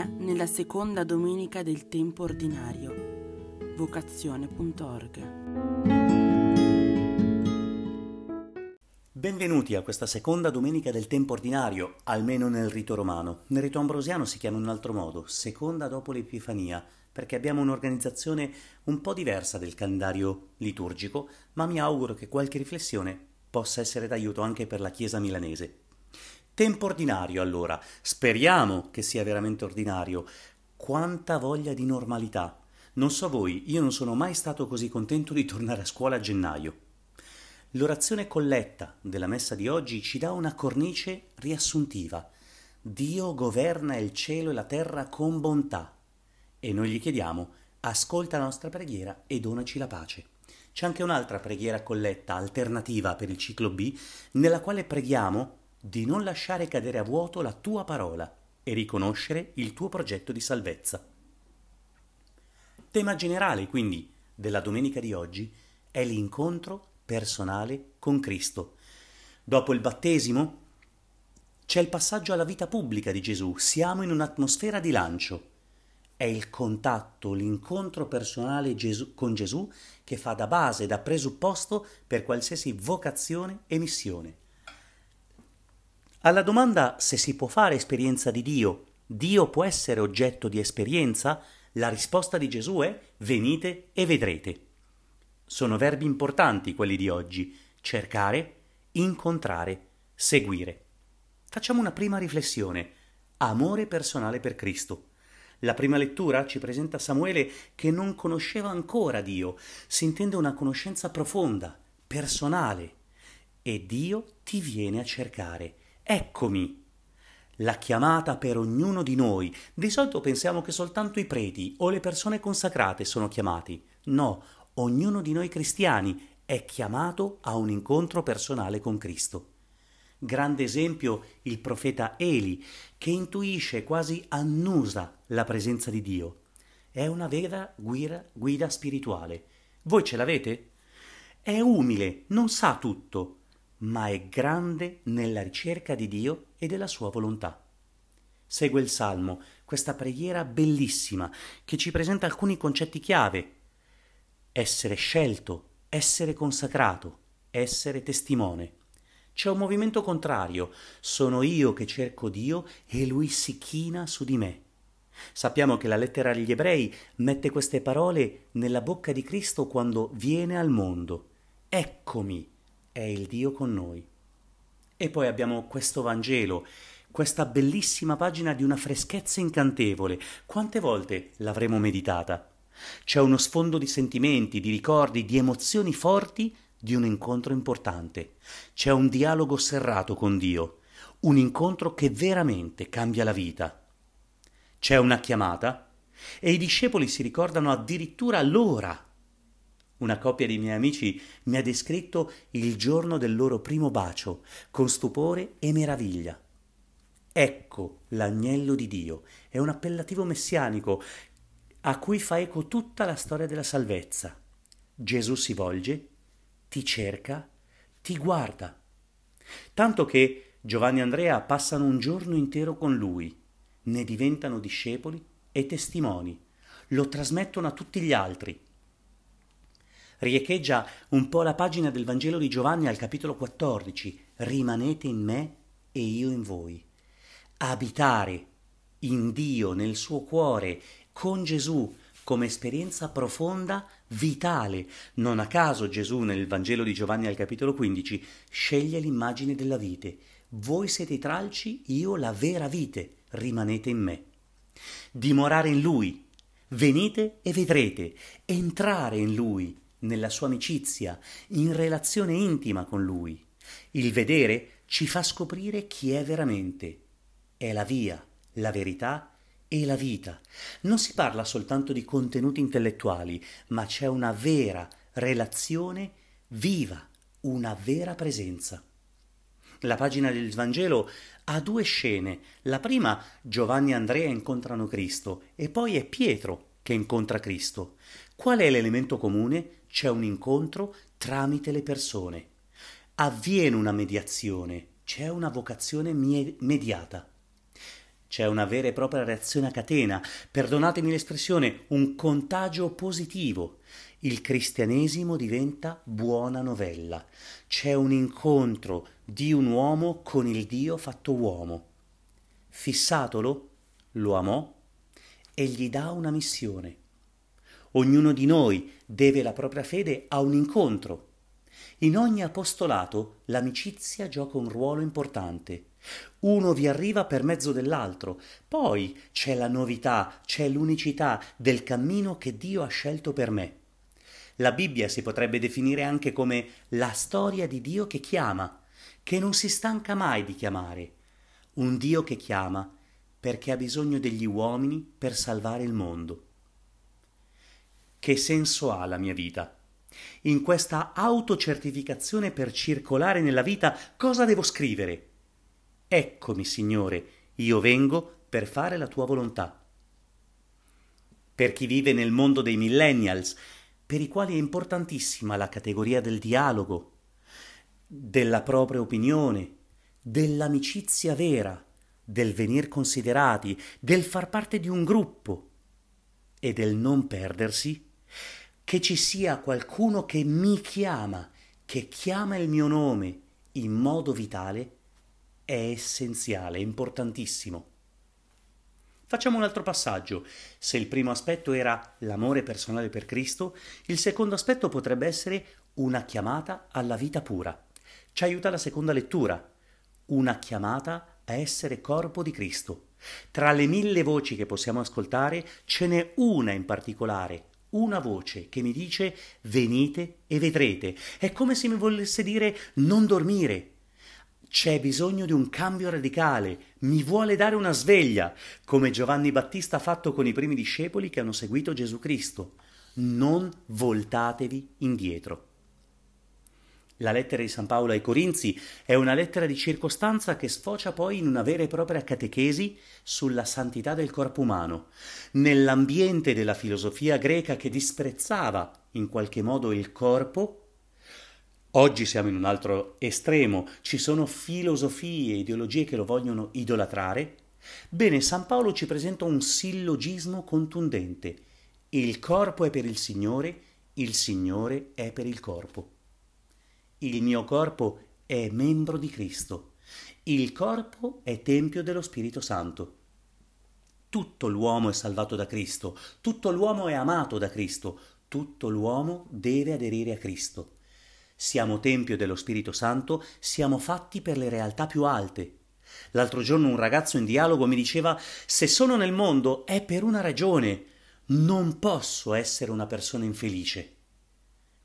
Epifania nella seconda domenica del tempo ordinario. Vocazione.org Benvenuti a questa seconda domenica del tempo ordinario, almeno nel rito romano. Nel rito ambrosiano si chiama in un altro modo, seconda dopo l'Epifania, perché abbiamo un'organizzazione un po' diversa del calendario liturgico, ma mi auguro che qualche riflessione possa essere d'aiuto anche per la Chiesa milanese. Tempo ordinario allora, speriamo che sia veramente ordinario. Quanta voglia di normalità. Non so voi, io non sono mai stato così contento di tornare a scuola a gennaio. L'orazione colletta della messa di oggi ci dà una cornice riassuntiva. Dio governa il cielo e la terra con bontà. E noi gli chiediamo, ascolta la nostra preghiera e donaci la pace. C'è anche un'altra preghiera colletta alternativa per il ciclo B, nella quale preghiamo di non lasciare cadere a vuoto la tua parola e riconoscere il tuo progetto di salvezza. Tema generale, quindi, della domenica di oggi è l'incontro personale con Cristo. Dopo il battesimo c'è il passaggio alla vita pubblica di Gesù, siamo in un'atmosfera di lancio. È il contatto, l'incontro personale Gesù, con Gesù che fa da base, da presupposto per qualsiasi vocazione e missione. Alla domanda se si può fare esperienza di Dio, Dio può essere oggetto di esperienza, la risposta di Gesù è venite e vedrete. Sono verbi importanti quelli di oggi, cercare, incontrare, seguire. Facciamo una prima riflessione. Amore personale per Cristo. La prima lettura ci presenta Samuele che non conosceva ancora Dio, si intende una conoscenza profonda, personale, e Dio ti viene a cercare Eccomi. La chiamata per ognuno di noi. Di solito pensiamo che soltanto i preti o le persone consacrate sono chiamati. No, ognuno di noi cristiani è chiamato a un incontro personale con Cristo. Grande esempio il profeta Eli, che intuisce, quasi annusa la presenza di Dio. È una vera guida, guida spirituale. Voi ce l'avete? È umile, non sa tutto, ma è grande nella ricerca di Dio e della sua volontà. Segue il Salmo, questa preghiera bellissima che ci presenta alcuni concetti chiave. Essere scelto, essere consacrato, essere testimone. C'è un movimento contrario, sono io che cerco Dio e lui si china su di me. Sappiamo che la lettera agli ebrei mette queste parole nella bocca di Cristo quando viene al mondo. Eccomi, è il Dio con noi. E poi abbiamo questo Vangelo, questa bellissima pagina di una freschezza incantevole. Quante volte l'avremo meditata? C'è uno sfondo di sentimenti, di ricordi, di emozioni forti di un incontro importante. C'è un dialogo serrato con Dio, un incontro che veramente cambia la vita. C'è una chiamata e i discepoli si ricordano addirittura l'ora una coppia di miei amici mi ha descritto il giorno del loro primo bacio con stupore e meraviglia. Ecco l'agnello di Dio, è un appellativo messianico a cui fa eco tutta la storia della salvezza. Gesù si volge, ti cerca, ti guarda. Tanto che Giovanni e Andrea passano un giorno intero con lui, ne diventano discepoli e testimoni, lo trasmettono a tutti gli altri riecheggia un po' la pagina del Vangelo di Giovanni al capitolo 14, rimanete in me e io in voi. Abitare in Dio, nel suo cuore, con Gesù, come esperienza profonda, vitale. Non a caso Gesù nel Vangelo di Giovanni al capitolo 15 sceglie l'immagine della vite. Voi siete i tralci, io la vera vite, rimanete in me. Dimorare in Lui, venite e vedrete, entrare in Lui, nella sua amicizia, in relazione intima con lui. Il vedere ci fa scoprire chi è veramente. È la via, la verità e la vita. Non si parla soltanto di contenuti intellettuali, ma c'è una vera relazione viva, una vera presenza. La pagina del Vangelo ha due scene. La prima, Giovanni e Andrea incontrano Cristo e poi è Pietro che incontra Cristo. Qual è l'elemento comune? C'è un incontro tramite le persone. Avviene una mediazione, c'è una vocazione mediata. c'è una vera e propria reazione a catena, perdonatemi l'espressione, un contagio positivo. Il cristianesimo diventa buona novella. C'è un incontro di un uomo con il Dio fatto uomo. Fissatolo, lo amò e gli dà una missione. Ognuno di noi deve la propria fede a un incontro. In ogni apostolato l'amicizia gioca un ruolo importante. Uno vi arriva per mezzo dell'altro, poi c'è la novità, c'è l'unicità del cammino che Dio ha scelto per me. La Bibbia si potrebbe definire anche come la storia di Dio che chiama, che non si stanca mai di chiamare. Un Dio che chiama perché ha bisogno degli uomini per salvare il mondo. Che senso ha la mia vita? In questa autocertificazione per circolare nella vita cosa devo scrivere? Eccomi, Signore, io vengo per fare la tua volontà. Per chi vive nel mondo dei millennials, per i quali è importantissima la categoria del dialogo, della propria opinione, dell'amicizia vera, del venir considerati, del far parte di un gruppo e del non perdersi, che ci sia qualcuno che mi chiama, che chiama il mio nome in modo vitale, è essenziale, è importantissimo. Facciamo un altro passaggio. Se il primo aspetto era l'amore personale per Cristo, il secondo aspetto potrebbe essere una chiamata alla vita pura. Ci aiuta la seconda lettura, una chiamata a essere corpo di Cristo. Tra le mille voci che possiamo ascoltare, ce n'è una in particolare, una voce che mi dice venite e vedrete. È come se mi volesse dire non dormire. C'è bisogno di un cambio radicale, mi vuole dare una sveglia, come Giovanni Battista ha fatto con i primi discepoli che hanno seguito Gesù Cristo. Non voltatevi indietro. La lettera di San Paolo ai Corinzi è una lettera di circostanza che sfocia poi in una vera e propria catechesi sulla santità del corpo umano, nell'ambiente della filosofia greca che disprezzava in qualche modo il corpo. Oggi siamo in un altro estremo, ci sono filosofie e ideologie che lo vogliono idolatrare. Bene, San Paolo ci presenta un sillogismo contundente. Il corpo è per il Signore, il Signore è per il corpo. Il mio corpo è membro di Cristo. Il corpo è tempio dello Spirito Santo. Tutto l'uomo è salvato da Cristo, tutto l'uomo è amato da Cristo, tutto l'uomo deve aderire a Cristo. Siamo tempio dello Spirito Santo, siamo fatti per le realtà più alte. L'altro giorno un ragazzo in dialogo mi diceva se sono nel mondo è per una ragione, non posso essere una persona infelice.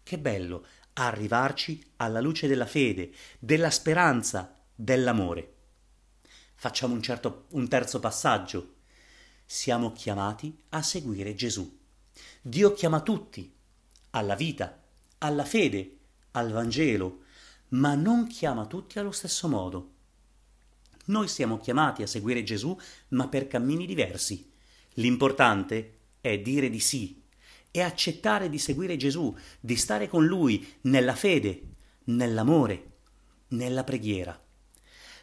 Che bello arrivarci alla luce della fede, della speranza, dell'amore. Facciamo un, certo, un terzo passaggio. Siamo chiamati a seguire Gesù. Dio chiama tutti alla vita, alla fede, al Vangelo, ma non chiama tutti allo stesso modo. Noi siamo chiamati a seguire Gesù, ma per cammini diversi. L'importante è dire di sì e accettare di seguire Gesù, di stare con Lui nella fede, nell'amore, nella preghiera.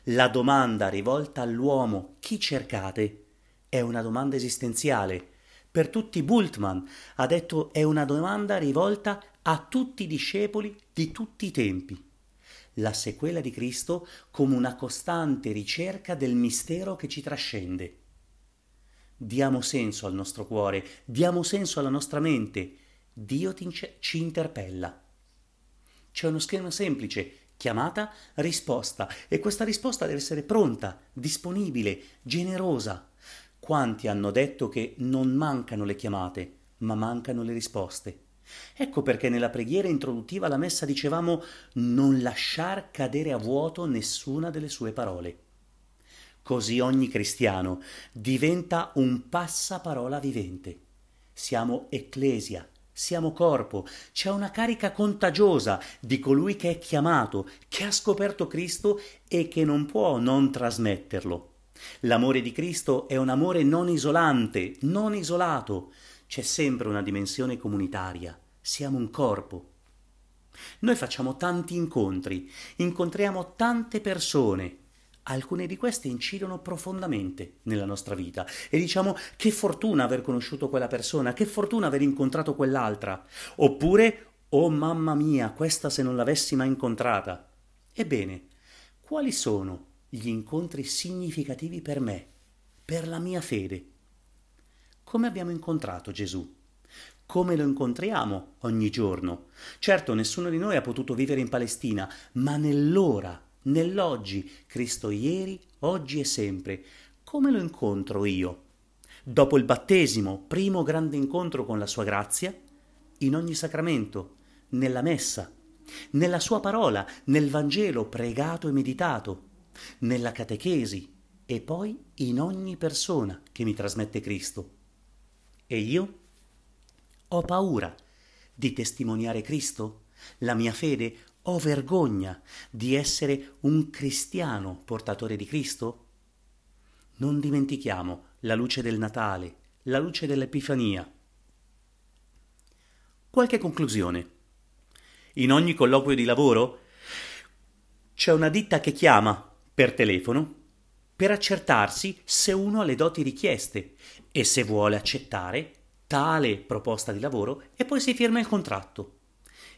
La domanda rivolta all'uomo chi cercate è una domanda esistenziale. Per tutti Bultmann ha detto è una domanda rivolta a tutti i discepoli di tutti i tempi. La sequela di Cristo come una costante ricerca del mistero che ci trascende. Diamo senso al nostro cuore, diamo senso alla nostra mente. Dio ci interpella. C'è uno schema semplice, chiamata, risposta, e questa risposta deve essere pronta, disponibile, generosa. Quanti hanno detto che non mancano le chiamate, ma mancano le risposte? Ecco perché nella preghiera introduttiva alla messa dicevamo non lasciar cadere a vuoto nessuna delle sue parole. Così ogni cristiano diventa un passaparola vivente. Siamo ecclesia, siamo corpo, c'è una carica contagiosa di colui che è chiamato, che ha scoperto Cristo e che non può non trasmetterlo. L'amore di Cristo è un amore non isolante, non isolato, c'è sempre una dimensione comunitaria, siamo un corpo. Noi facciamo tanti incontri, incontriamo tante persone, alcune di queste incidono profondamente nella nostra vita e diciamo che fortuna aver conosciuto quella persona, che fortuna aver incontrato quell'altra, oppure oh mamma mia, questa se non l'avessi mai incontrata. Ebbene, quali sono gli incontri significativi per me, per la mia fede? Come abbiamo incontrato Gesù? Come lo incontriamo ogni giorno? Certo, nessuno di noi ha potuto vivere in Palestina, ma nell'ora nell'oggi, Cristo ieri, oggi e sempre. Come lo incontro io? Dopo il battesimo, primo grande incontro con la sua grazia, in ogni sacramento, nella messa, nella sua parola, nel Vangelo pregato e meditato, nella catechesi e poi in ogni persona che mi trasmette Cristo. E io? Ho paura di testimoniare Cristo? La mia fede ho vergogna di essere un cristiano portatore di Cristo? Non dimentichiamo la luce del Natale, la luce dell'Epifania. Qualche conclusione. In ogni colloquio di lavoro c'è una ditta che chiama per telefono per accertarsi se uno ha le doti richieste e se vuole accettare tale proposta di lavoro e poi si firma il contratto.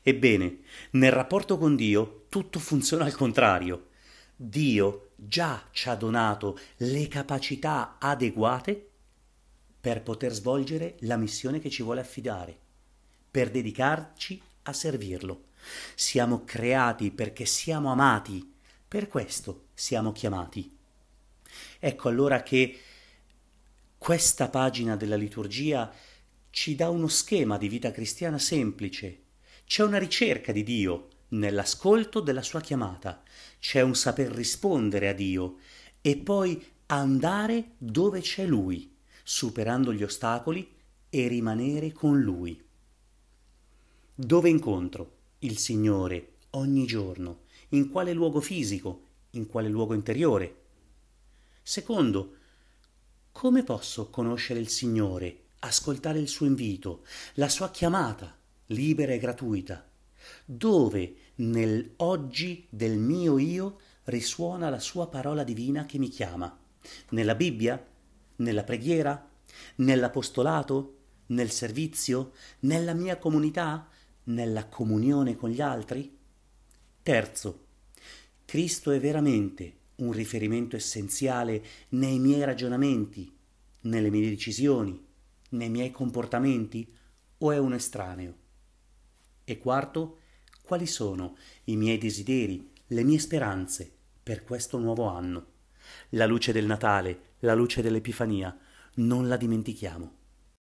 Ebbene, nel rapporto con Dio tutto funziona al contrario. Dio già ci ha donato le capacità adeguate per poter svolgere la missione che ci vuole affidare, per dedicarci a servirlo. Siamo creati perché siamo amati, per questo siamo chiamati. Ecco allora che questa pagina della liturgia ci dà uno schema di vita cristiana semplice, c'è una ricerca di Dio nell'ascolto della sua chiamata, c'è un saper rispondere a Dio e poi andare dove c'è Lui, superando gli ostacoli e rimanere con Lui. Dove incontro il Signore ogni giorno? In quale luogo fisico? In quale luogo interiore? Secondo, come posso conoscere il Signore, ascoltare il suo invito, la sua chiamata? Libera e gratuita, dove nel oggi del mio io risuona la sua parola divina che mi chiama. Nella Bibbia? Nella preghiera? Nell'apostolato? Nel servizio? Nella mia comunità? Nella comunione con gli altri? Terzo, Cristo è veramente un riferimento essenziale nei miei ragionamenti, nelle mie decisioni, nei miei comportamenti o è un estraneo? E quarto, quali sono i miei desideri, le mie speranze per questo nuovo anno. La luce del Natale, la luce dell'Epifania, non la dimentichiamo.